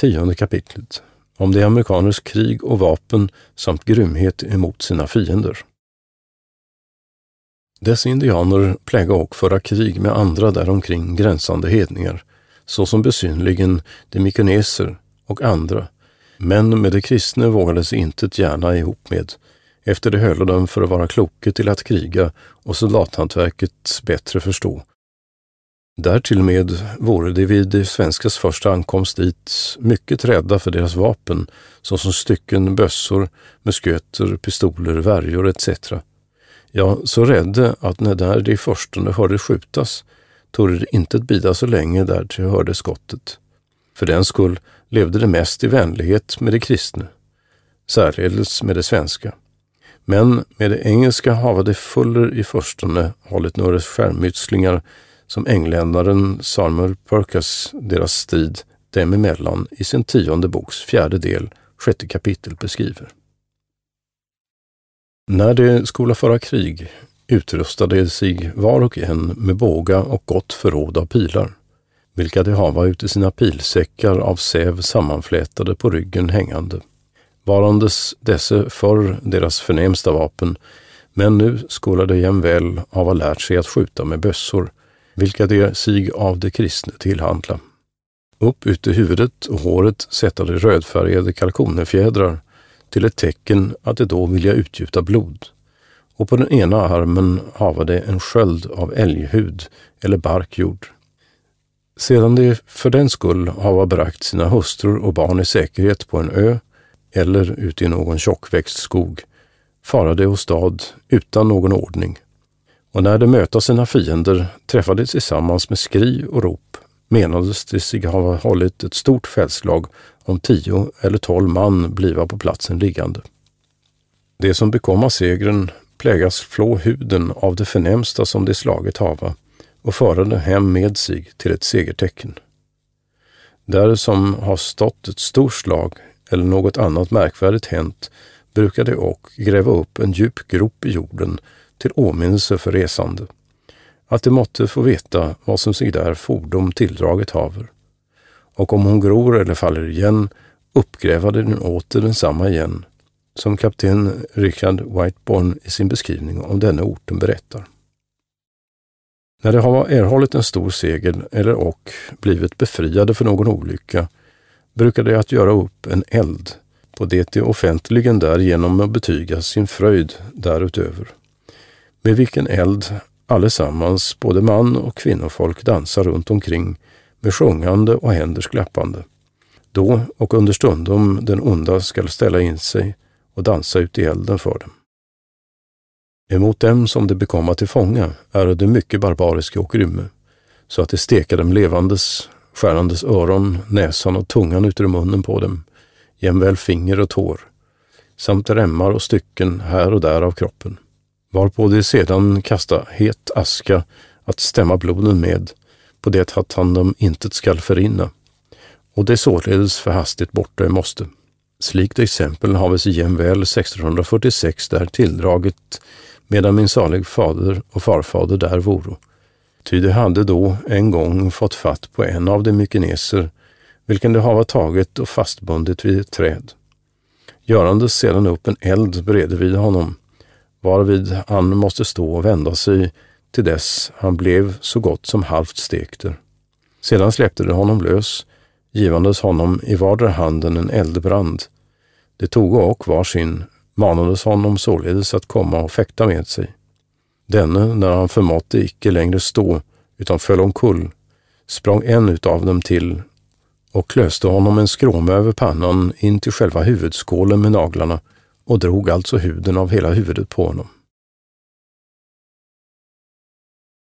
Tionde kapitlet om de amerikaners krig och vapen samt grymhet emot sina fiender. Dessa indianer pläga och föra krig med andra däromkring gränsande hedningar, såsom besynligen de mykoneser och andra, men med de kristne vågade sig intet gärna ihop med, efter det höll dem för att vara kloke till att kriga och soldathantverket bättre förstå. Därtill med vore de vid de svenskas första ankomst dit mycket rädda för deras vapen, såsom stycken, bössor, musköter, pistoler, värjor etc. Ja, så rädde att när där de förstone hörde skjutas, torde det inte bida så länge därtill hörde skottet. För den skull levde det mest i vänlighet med de kristna, särledes med de svenska. Men med de engelska hava de fuller i förstone hållit några skärmytslingar som engländaren Samuel Purkas deras strid dem emellan i sin tionde boks fjärde del, sjätte kapitel beskriver. När de skola föra krig utrustade sig var och en med båga och gott förråd av pilar, vilka de hava ute sina pilsäckar av säv sammanflätade på ryggen hängande, varandes desse förr deras förnämsta vapen, men nu skola de jämväl hava lärt sig att skjuta med bössor, vilka de sig av de kristne tillhandla. Upp ute huvudet och håret sätta de rödfärgade kalkonefjädrar till ett tecken att de då vilja utgjuta blod. Och på den ena armen hava de en sköld av älghud eller bark gjord. Sedan de för den skull hava bragt sina hustrur och barn i säkerhet på en ö eller ute i någon tjockväxt skog, fara de åstad utan någon ordning och när de möta sina fiender träffades tillsammans med skri och rop menades de sig ha hållit ett stort fältslag om tio eller tolv man bliva på platsen liggande. Det som bekomma segren, plägas flå huden av det förnämsta som de slaget hava och föra det hem med sig till ett segertecken. Där som har stått ett stort slag eller något annat märkvärdigt hänt brukar de och gräva upp en djup grop i jorden till åminnelse för resande, att de måtte få veta vad som sig där fordom tilldraget haver. Och om hon gror eller faller igen, uppgrävade den åter densamma igen, som kapten Richard Whiteborn i sin beskrivning om denna orten berättar. När de har erhållit en stor seger eller och blivit befriade för någon olycka, brukar de att göra upp en eld på det de offentligen därigenom betyga sin fröjd därutöver med vilken eld allesammans, både man och kvinnofolk, dansar runt omkring med sjungande och händers klappande. Då och understundom den onda skall ställa in sig och dansa ut i elden för dem. Emot dem som de bekomma till fånga är de mycket barbariska och grymme, så att de steka dem levandes, skärandes öron, näsan och tungan ut ur munnen på dem, jämväl finger och tår, samt remmar och stycken här och där av kroppen varpå de sedan kasta het aska att stämma bloden med, på det att han dem intet skall förrinna. Och det således för hastigt borta måste. Slikt exempel haves jämväl 1646 där tilldraget, medan min salig fader och farfader där voro. Ty de hade då en gång fått fatt på en av de mykeneser, vilken de hava tagit och fastbundit vid ett träd. Görandes sedan upp en eld bredvid honom, varvid han måste stå och vända sig till dess han blev så gott som halvt stekter. Sedan släppte de honom lös, givandes honom i vardera handen en eldbrand. De tog och var sin, manades honom således att komma och fäkta med sig. Denne, när han förmådde icke längre stå, utan föll omkull, sprang en utav dem till och klöste honom en skråma över pannan in till själva huvudskålen med naglarna och drog alltså huden av hela huvudet på honom.